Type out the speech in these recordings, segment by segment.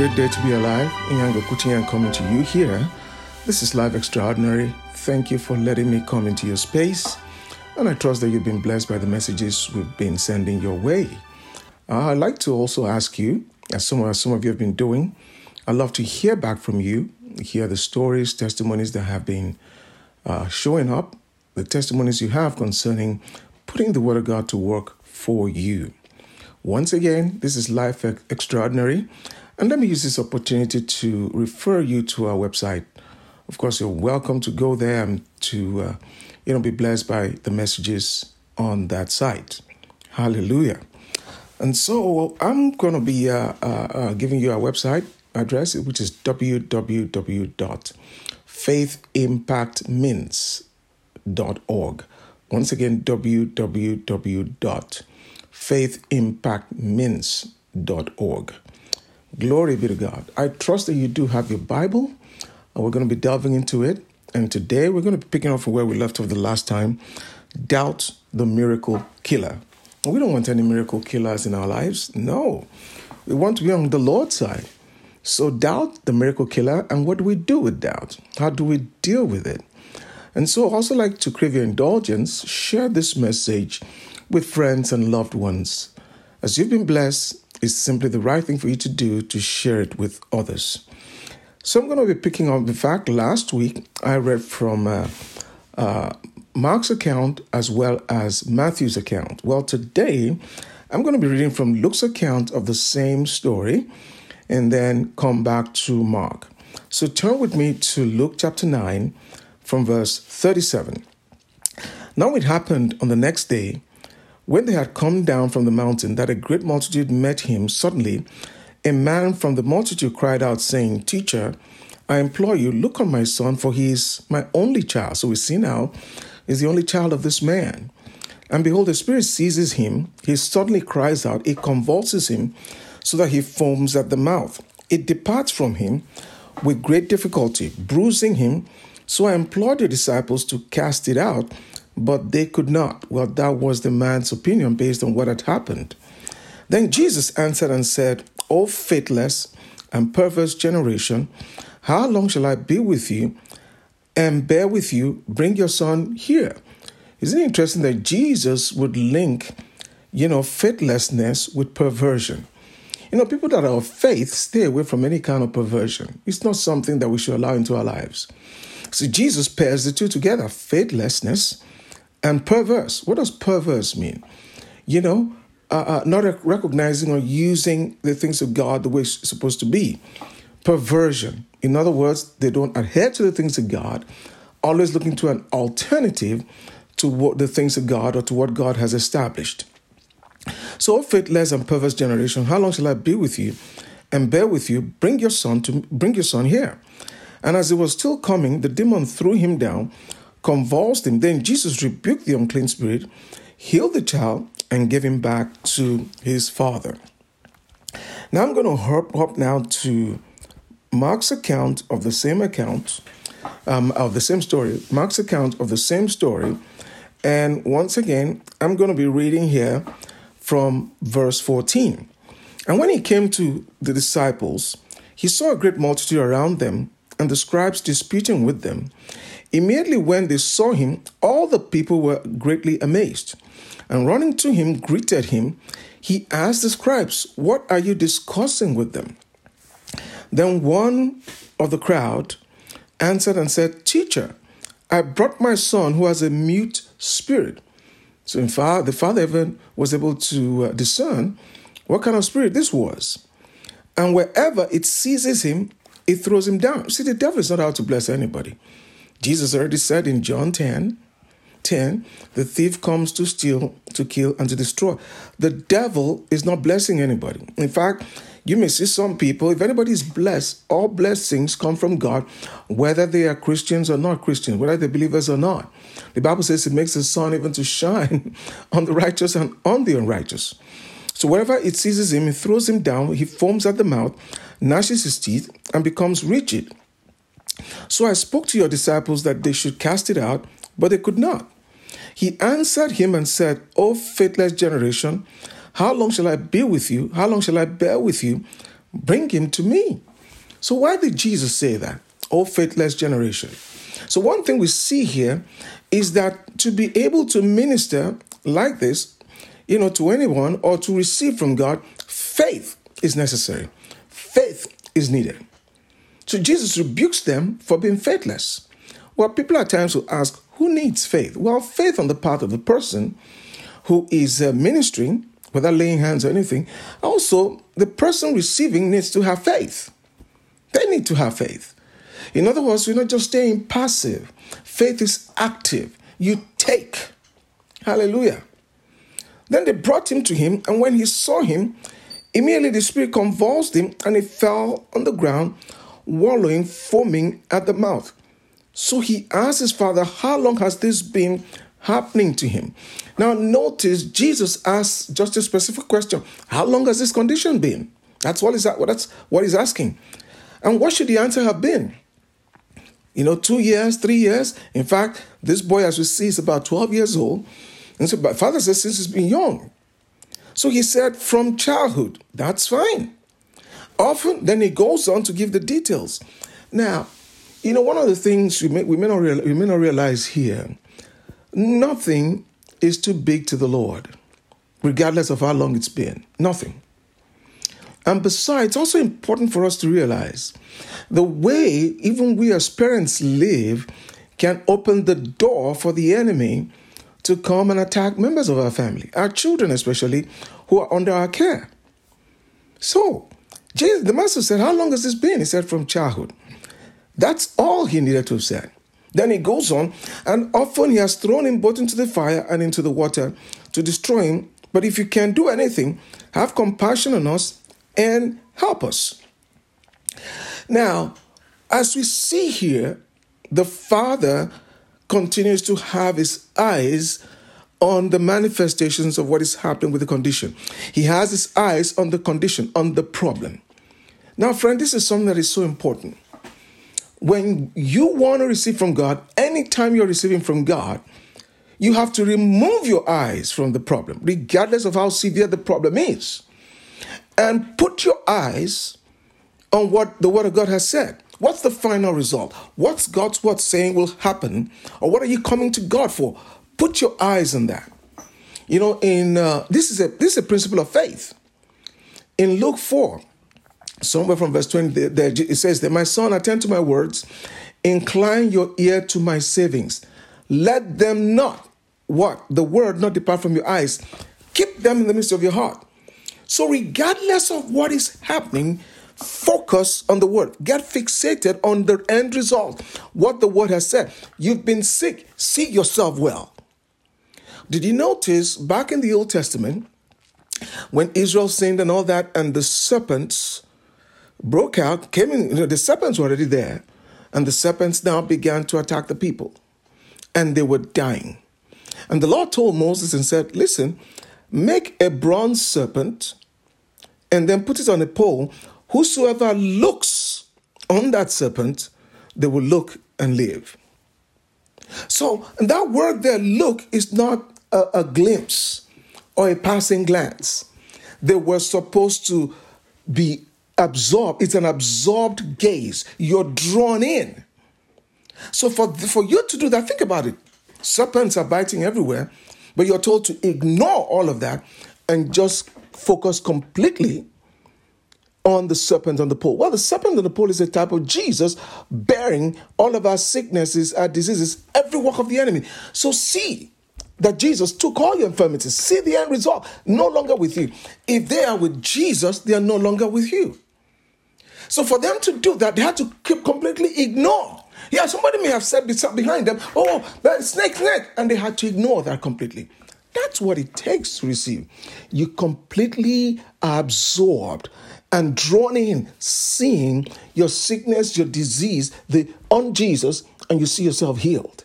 great day to be alive. Inyango Kutiyan coming to you here. This is Life Extraordinary. Thank you for letting me come into your space. And I trust that you've been blessed by the messages we've been sending your way. Uh, I'd like to also ask you, as some, as some of you have been doing, I'd love to hear back from you, hear the stories, testimonies that have been uh, showing up, the testimonies you have concerning putting the Word of God to work for you. Once again, this is Life Extraordinary. And let me use this opportunity to refer you to our website. Of course, you're welcome to go there and to uh, you know be blessed by the messages on that site. Hallelujah. And so I'm going to be uh, uh, uh, giving you our website address, which is www.faithimpactmins.org. Once again, www.faithimpactmins.org. Glory be to God. I trust that you do have your Bible, and we're going to be delving into it. And today we're going to be picking up from where we left off the last time doubt the miracle killer. We don't want any miracle killers in our lives. No. We want to be on the Lord's side. So, doubt the miracle killer, and what do we do with doubt? How do we deal with it? And so, also like to crave your indulgence, share this message with friends and loved ones. As you've been blessed, it's simply the right thing for you to do to share it with others. So, I'm going to be picking up the fact last week I read from uh, uh, Mark's account as well as Matthew's account. Well, today I'm going to be reading from Luke's account of the same story and then come back to Mark. So, turn with me to Luke chapter 9 from verse 37. Now it happened on the next day, when they had come down from the mountain, that a great multitude met him. Suddenly, a man from the multitude cried out, saying, Teacher, I implore you, look on my son, for he is my only child. So we see now, is the only child of this man. And behold, the Spirit seizes him. He suddenly cries out. It convulses him so that he foams at the mouth. It departs from him with great difficulty, bruising him so I implored the disciples to cast it out, but they could not. Well, that was the man's opinion based on what had happened. Then Jesus answered and said, O faithless and perverse generation, how long shall I be with you and bear with you? Bring your son here. Isn't it interesting that Jesus would link, you know, faithlessness with perversion? You know, people that are of faith stay away from any kind of perversion. It's not something that we should allow into our lives. So Jesus pairs the two together faithlessness and perverse. What does perverse mean? You know, uh, uh, not recognizing or using the things of God the way it's supposed to be. Perversion. In other words, they don't adhere to the things of God, always looking to an alternative to what the things of God or to what God has established. So, faithless and perverse generation, how long shall I be with you and bear with you? Bring your son to bring your son here. And as he was still coming, the demon threw him down, convulsed him. Then Jesus rebuked the unclean spirit, healed the child, and gave him back to his father. Now I'm going to hop, hop now to Mark's account of the same account, um, of the same story. Mark's account of the same story. And once again, I'm going to be reading here from verse 14. And when he came to the disciples, he saw a great multitude around them and the scribes disputing with them. Immediately when they saw him, all the people were greatly amazed. And running to him, greeted him. He asked the scribes, What are you discussing with them? Then one of the crowd answered and said, Teacher, I brought my son who has a mute spirit. So in fact, the father even was able to uh, discern what kind of spirit this was. And wherever it seizes him, it throws him down. See, the devil is not out to bless anybody. Jesus already said in John 10, 10, the thief comes to steal, to kill, and to destroy. The devil is not blessing anybody. In fact, you may see some people, if anybody is blessed, all blessings come from God, whether they are Christians or not Christians, whether they're believers or not. The Bible says it makes the sun even to shine on the righteous and on the unrighteous. So wherever it seizes him, it throws him down, he foams at the mouth, gnashes his teeth, and becomes rigid. So I spoke to your disciples that they should cast it out, but they could not. He answered him and said, O faithless generation, how long shall I be with you? How long shall I bear with you? Bring him to me. So, why did Jesus say that? O faithless generation. So, one thing we see here is that to be able to minister like this, you know, to anyone or to receive from God, faith is necessary. Faith is needed. So Jesus rebukes them for being faithless. Well, people at times will ask, who needs faith? Well, faith on the part of the person who is uh, ministering, without laying hands or anything. Also, the person receiving needs to have faith. They need to have faith. In other words, you're not just staying passive. Faith is active. You take. Hallelujah. Then they brought him to him, and when he saw him, immediately the spirit convulsed him, and he fell on the ground, wallowing, foaming at the mouth. So he asked his father, How long has this been happening to him? Now, notice Jesus asked just a specific question How long has this condition been? That's what, is, that's what he's asking. And what should the answer have been? You know, two years, three years. In fact, this boy, as we see, is about 12 years old. And so, my father says, since he's been young. So he said, from childhood. That's fine. Often, then he goes on to give the details. Now, you know, one of the things we may, we may, not, real, we may not realize here nothing is too big to the Lord, regardless of how long it's been. Nothing. And besides, it's also important for us to realize the way even we as parents live can open the door for the enemy to come and attack members of our family, our children especially, who are under our care. So, Jesus, the master said, How long has this been? He said, From childhood. That's all he needed to have said. Then he goes on, and often he has thrown him both into the fire and into the water to destroy him. But if you can do anything, have compassion on us and help us. Now, as we see here, the Father continues to have his eyes on the manifestations of what is happening with the condition. He has his eyes on the condition, on the problem. Now, friend, this is something that is so important. When you want to receive from God, anytime you're receiving from God, you have to remove your eyes from the problem, regardless of how severe the problem is, and put your eyes on what the Word of God has said. What's the final result? What's God's word saying will happen? Or what are you coming to God for? Put your eyes on that. You know, in uh, this is a this is a principle of faith. In Luke 4, somewhere from verse 20, there, it says that my son, attend to my words, incline your ear to my savings. Let them not what? The word not depart from your eyes. Keep them in the midst of your heart. So, regardless of what is happening, Focus on the word. Get fixated on the end result, what the word has said. You've been sick, see yourself well. Did you notice back in the Old Testament, when Israel sinned and all that, and the serpents broke out, came in, you know, the serpents were already there, and the serpents now began to attack the people, and they were dying. And the Lord told Moses and said, Listen, make a bronze serpent and then put it on a pole Whosoever looks on that serpent, they will look and live. So that word there, look, is not a, a glimpse or a passing glance. They were supposed to be absorbed. It's an absorbed gaze. You're drawn in. So for, for you to do that, think about it. Serpents are biting everywhere, but you're told to ignore all of that and just focus completely on the serpent on the pole? Well, the serpent on the pole is a type of Jesus bearing all of our sicknesses, our diseases, every work of the enemy. So see that Jesus took all your infirmities. See the end result. No longer with you. If they are with Jesus, they are no longer with you. So for them to do that, they had to completely ignore. Yeah, somebody may have said behind them, oh, snake, snake, and they had to ignore that completely. That's what it takes to receive. You completely are absorbed and drawn in, seeing your sickness, your disease, the on Jesus, and you see yourself healed.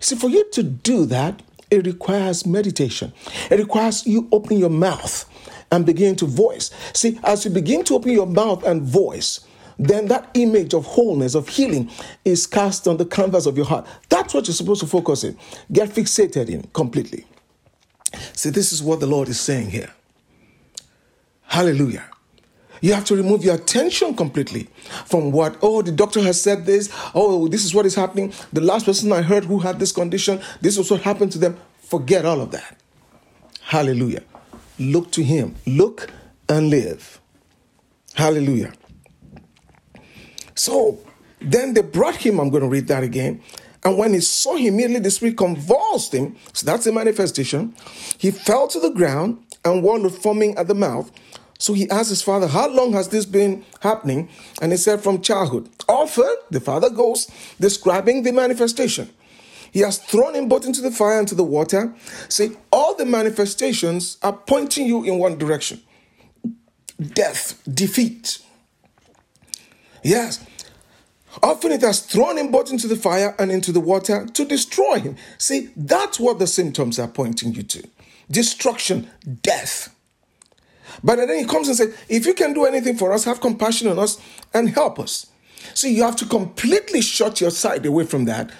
See, for you to do that, it requires meditation. It requires you opening your mouth and begin to voice. See, as you begin to open your mouth and voice, then that image of wholeness, of healing, is cast on the canvas of your heart. That's what you're supposed to focus in. Get fixated in completely. See, this is what the Lord is saying here. Hallelujah. You have to remove your attention completely from what, oh, the doctor has said this, oh, this is what is happening. The last person I heard who had this condition, this was what happened to them. Forget all of that. Hallelujah. Look to Him. Look and live. Hallelujah. So then they brought him, I'm going to read that again. And when he saw him, immediately the spirit convulsed him. So that's a manifestation. He fell to the ground and water foaming at the mouth. So he asked his father, How long has this been happening? And he said, From childhood. Often the father goes describing the manifestation. He has thrown him both into the fire and to the water. See, all the manifestations are pointing you in one direction death, defeat. Yes. Often it has thrown him both into the fire and into the water to destroy him. See, that's what the symptoms are pointing you to destruction, death. But then he comes and says, If you can do anything for us, have compassion on us and help us. See, you have to completely shut your sight away from that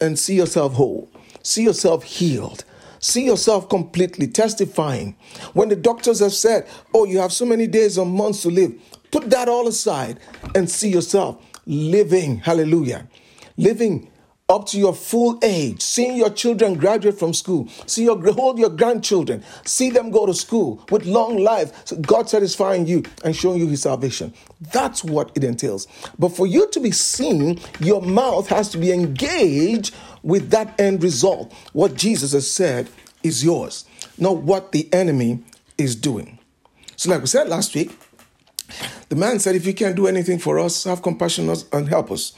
and see yourself whole, see yourself healed, see yourself completely testifying. When the doctors have said, Oh, you have so many days or months to live, put that all aside and see yourself living. Hallelujah. Living up to your full age, seeing your children graduate from school, see your hold your grandchildren, see them go to school with long life, God satisfying you and showing you His salvation. That's what it entails. But for you to be seen, your mouth has to be engaged with that end result. What Jesus has said is yours, not what the enemy is doing. So, like we said last week, the man said, If you can't do anything for us, have compassion on us and help us.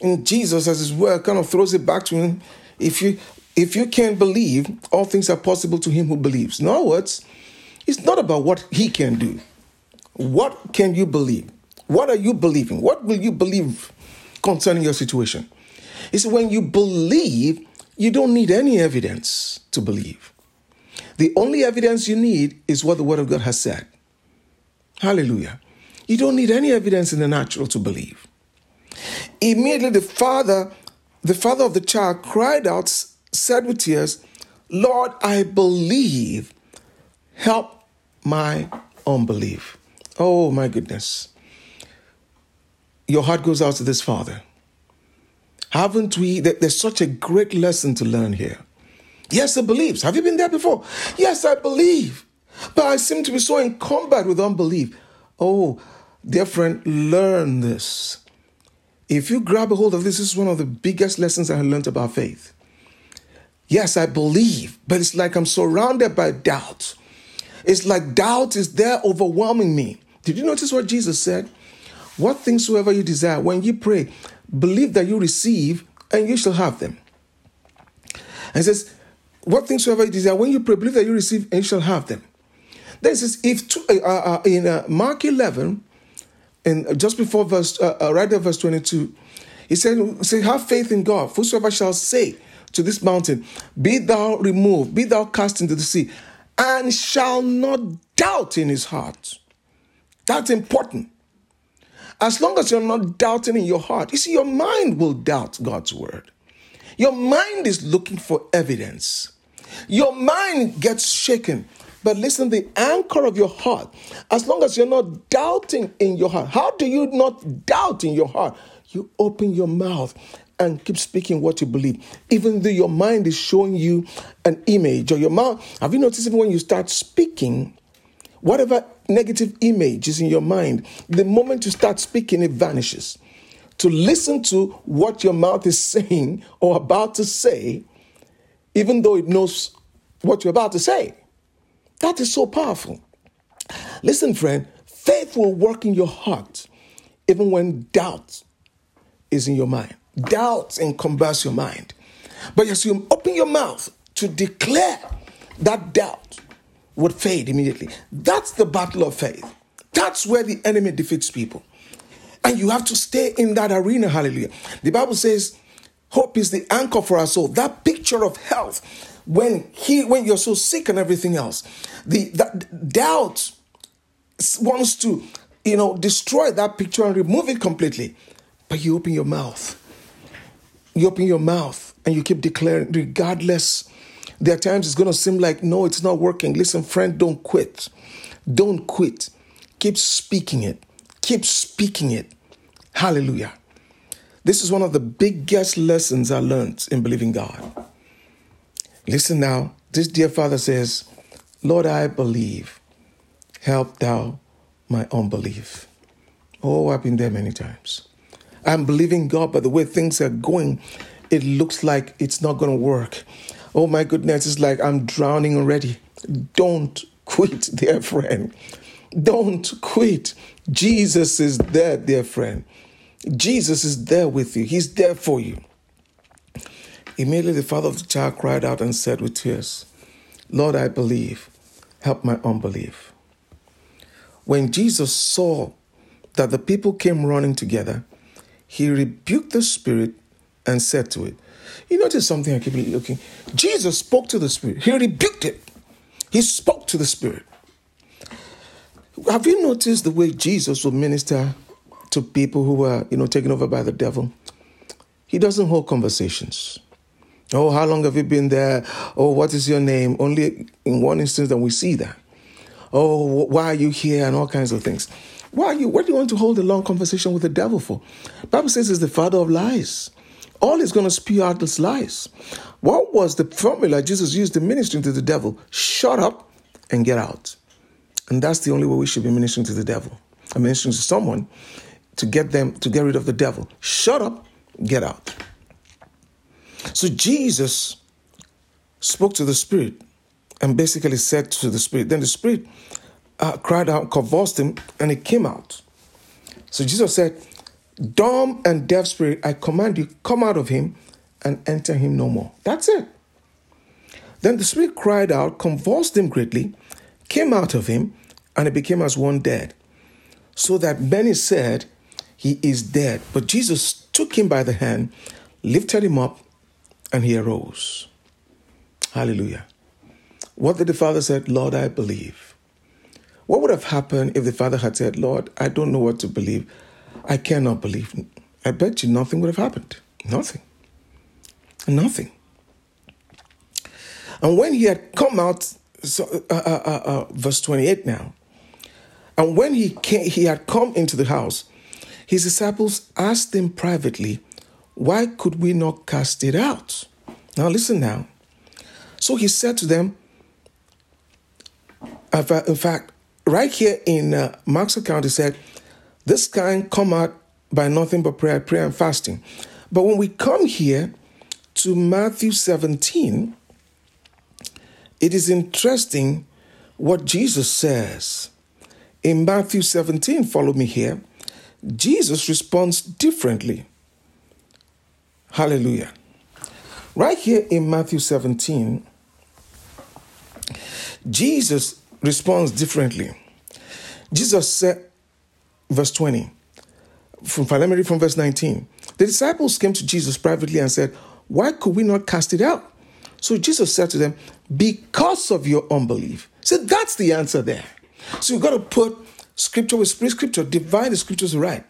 And Jesus, as his word, kind of throws it back to him. If you if you can't believe, all things are possible to him who believes. In other words, it's not about what he can do. What can you believe? What are you believing? What will you believe concerning your situation? It's when you believe, you don't need any evidence to believe. The only evidence you need is what the Word of God has said. Hallelujah. You don't need any evidence in the natural to believe. Immediately the father, the father of the child cried out, said with tears, Lord, I believe. Help my unbelief. Oh my goodness. Your heart goes out to this father. Haven't we? There's such a great lesson to learn here. Yes, I believes. Have you been there before? Yes, I believe. But I seem to be so in combat with unbelief. Oh, dear friend, learn this. If you grab a hold of this, this is one of the biggest lessons I learned about faith. Yes, I believe, but it's like I'm surrounded by doubt. It's like doubt is there overwhelming me. Did you notice what Jesus said? What things soever you desire, when you pray, believe that you receive and you shall have them. And says, What things soever you desire, when you pray, believe that you receive and you shall have them. Then it says, if to, uh, uh, in uh, Mark 11, and just before verse, uh, uh, right there, verse 22, he said, say, have faith in God. Whosoever shall say to this mountain, be thou removed, be thou cast into the sea, and shall not doubt in his heart. That's important. As long as you're not doubting in your heart, you see, your mind will doubt God's word. Your mind is looking for evidence. Your mind gets shaken but listen, the anchor of your heart, as long as you're not doubting in your heart, how do you not doubt in your heart? You open your mouth and keep speaking what you believe, even though your mind is showing you an image or your mouth. Have you noticed even when you start speaking, whatever negative image is in your mind, the moment you start speaking, it vanishes. To listen to what your mouth is saying or about to say, even though it knows what you're about to say. That is so powerful. Listen, friend, faith will work in your heart even when doubt is in your mind. Doubt encumbers your mind. But as you open your mouth to declare that doubt would fade immediately. That's the battle of faith. That's where the enemy defeats people. And you have to stay in that arena. Hallelujah. The Bible says, hope is the anchor for our soul. That picture of health when he when you're so sick and everything else the that doubt wants to you know, destroy that picture and remove it completely. But you open your mouth. You open your mouth and you keep declaring, regardless. There are times it's going to seem like, no, it's not working. Listen, friend, don't quit. Don't quit. Keep speaking it. Keep speaking it. Hallelujah. This is one of the biggest lessons I learned in believing God. Listen now. This dear father says, Lord, I believe. Help thou my unbelief. Oh, I've been there many times. I'm believing God, but the way things are going, it looks like it's not going to work. Oh my goodness, it's like I'm drowning already. Don't quit, dear friend. Don't quit. Jesus is there, dear friend. Jesus is there with you, He's there for you. Immediately, the father of the child cried out and said with tears, Lord, I believe. Help my unbelief. When Jesus saw that the people came running together, he rebuked the spirit and said to it, You notice something I keep looking. Jesus spoke to the spirit, he rebuked it. He spoke to the spirit. Have you noticed the way Jesus would minister to people who were, you know, taken over by the devil? He doesn't hold conversations. Oh, how long have you been there? Oh, what is your name? Only in one instance that we see that. Oh, why are you here? And all kinds of things. Why are you? What do you want to hold a long conversation with the devil for? Bible says he's the father of lies. All he's going to spew out is lies. What was the formula Jesus used in ministering to the devil? Shut up and get out. And that's the only way we should be ministering to the devil. I'm ministering to someone to get them to get rid of the devil. Shut up, get out. So Jesus spoke to the spirit and basically said to the spirit, then the spirit uh, cried out, convulsed him, and it came out. So Jesus said, Dumb and deaf spirit, I command you, come out of him and enter him no more. That's it. Then the spirit cried out, convulsed him greatly, came out of him, and it became as one dead. So that many said, He is dead. But Jesus took him by the hand, lifted him up, and he arose. Hallelujah. What did the father said? Lord, I believe. What would have happened if the father had said, Lord, I don't know what to believe. I cannot believe. I bet you nothing would have happened. Nothing. Nothing. And when he had come out, so, uh, uh, uh, uh verse 28 now, and when he came, he had come into the house, his disciples asked him privately, why could we not cast it out? Now, listen now. So he said to them, in fact, right here in uh, Mark's account, he said, This kind come out by nothing but prayer, prayer and fasting. But when we come here to Matthew 17, it is interesting what Jesus says. In Matthew 17, follow me here, Jesus responds differently. Hallelujah. Right here in Matthew 17, Jesus responds differently. Jesus said, verse 20, from, read from verse 19. The disciples came to Jesus privately and said, Why could we not cast it out? So Jesus said to them, Because of your unbelief. So that's the answer there. So you've got to put scripture with scripture, divide the scriptures right.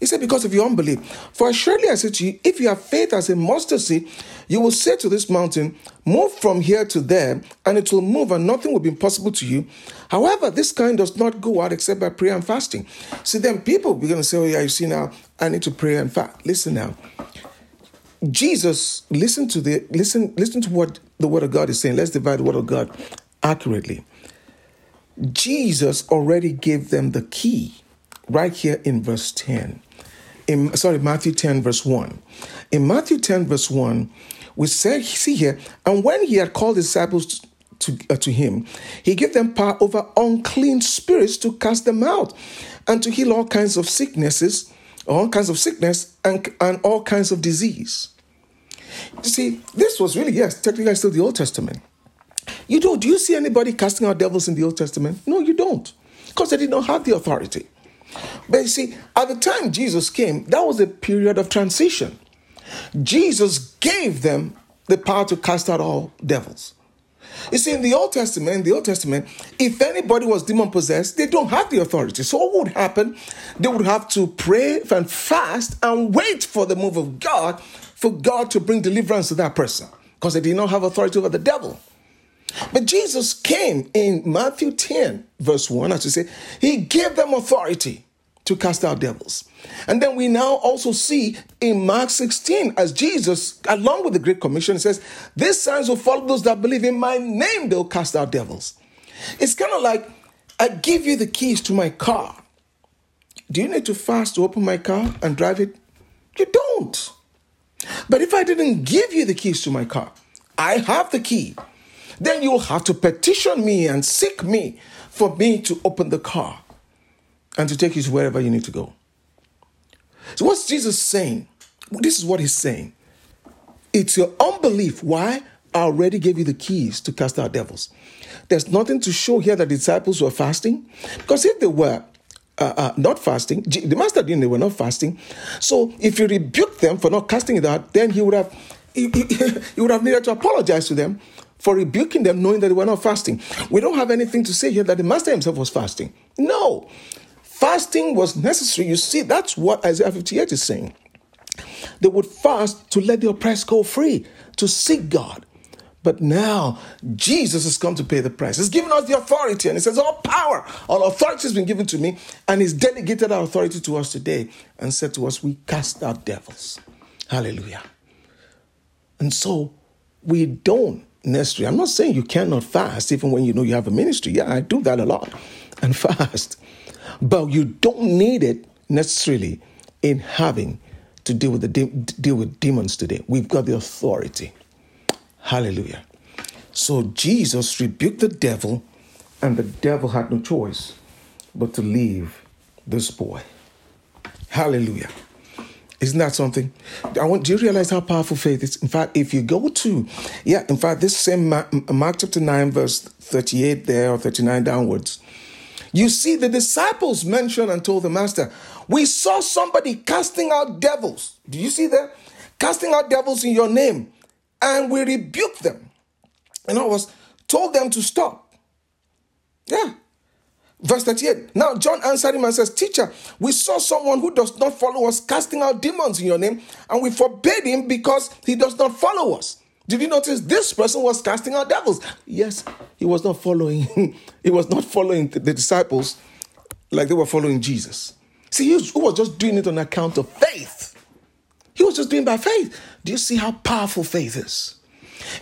He said, Because of your unbelief. For surely I say to you, if you have faith as a mustard seed, you will say to this mountain, Move from here to there, and it will move, and nothing will be impossible to you. However, this kind does not go out except by prayer and fasting. See, then people will be going to say, Oh, yeah, you see now, I need to pray and fast. Listen now. Jesus, listen to the listen, listen to what the word of God is saying. Let's divide the word of God accurately. Jesus already gave them the key right here in verse 10 in sorry Matthew 10 verse 1. In Matthew 10 verse 1, we say see here, and when he had called disciples to, uh, to him, he gave them power over unclean spirits to cast them out and to heal all kinds of sicknesses, all kinds of sickness and, and all kinds of disease. You see, this was really, yes, technically still the Old Testament. You do, do you see anybody casting out devils in the Old Testament? No, you don't. Because they did not have the authority. But you see, at the time Jesus came, that was a period of transition. Jesus gave them the power to cast out all devils. You see, in the Old Testament, the Old Testament, if anybody was demon possessed, they don't have the authority. So what would happen? They would have to pray and fast and wait for the move of God for God to bring deliverance to that person because they did not have authority over the devil. But Jesus came in Matthew 10, verse 1, as you say, he gave them authority to cast out devils. And then we now also see in Mark 16, as Jesus, along with the Great Commission, says, These signs will follow those that believe in my name, they'll cast out devils. It's kind of like, I give you the keys to my car. Do you need to fast to open my car and drive it? You don't. But if I didn't give you the keys to my car, I have the key then you'll have to petition me and seek me for me to open the car and to take you to wherever you need to go. So, what's Jesus saying? This is what he's saying. It's your unbelief. Why? I already gave you the keys to cast out devils. There's nothing to show here that disciples were fasting. Because if they were uh, uh, not fasting, the master didn't, they were not fasting. So if you rebuke them for not casting it out, then he would have he, he, he would have needed to apologize to them for rebuking them, knowing that they were not fasting. We don't have anything to say here that the master himself was fasting. No, fasting was necessary. You see, that's what Isaiah 58 is saying. They would fast to let the oppressed go free, to seek God. But now Jesus has come to pay the price. He's given us the authority, and he says, All power, all authority has been given to me, and he's delegated our authority to us today and said to us, We cast out devils. Hallelujah. And so we don't necessary. I'm not saying you cannot fast even when you know you have a ministry. Yeah, I do that a lot and fast. But you don't need it necessarily in having to deal with the de- deal with demons today. We've got the authority. Hallelujah. So Jesus rebuked the devil and the devil had no choice but to leave this boy. Hallelujah. Isn't that something? I want. Do you realize how powerful faith is? In fact, if you go to, yeah, in fact, this same Mark, Mark chapter nine, verse thirty-eight there or thirty-nine downwards, you see the disciples mentioned and told the master, "We saw somebody casting out devils." Do you see that? Casting out devils in your name, and we rebuked them. And I was told them to stop. Yeah, Verse 38. Now John answered him and says, Teacher, we saw someone who does not follow us casting out demons in your name, and we forbade him because he does not follow us. Did you notice this person was casting out devils? Yes, he was not following, he was not following the disciples like they were following Jesus. See, he was, just doing it on account of faith. He was just doing by faith. Do you see how powerful faith is?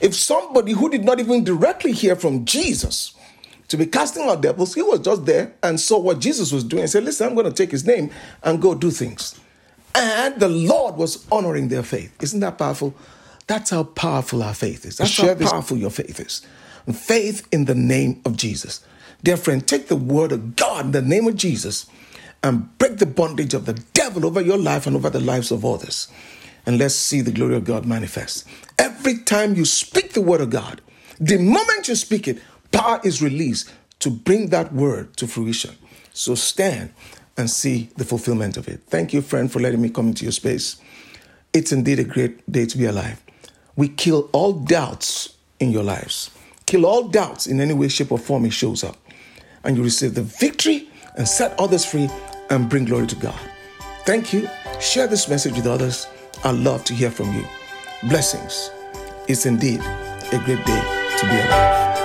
If somebody who did not even directly hear from Jesus to be casting out devils, he was just there and saw what Jesus was doing and said, Listen, I'm going to take his name and go do things. And the Lord was honoring their faith. Isn't that powerful? That's how powerful our faith is. That's how powerful your faith is. Faith in the name of Jesus. Dear friend, take the word of God in the name of Jesus and break the bondage of the devil over your life and over the lives of others. And let's see the glory of God manifest. Every time you speak the word of God, the moment you speak it, power is released to bring that word to fruition. So stand and see the fulfillment of it. Thank you, friend, for letting me come into your space. It's indeed a great day to be alive. We kill all doubts in your lives. Kill all doubts in any way, shape, or form it shows up. And you receive the victory and set others free and bring glory to God. Thank you. Share this message with others. i love to hear from you. Blessings. It's indeed a great day to be alive.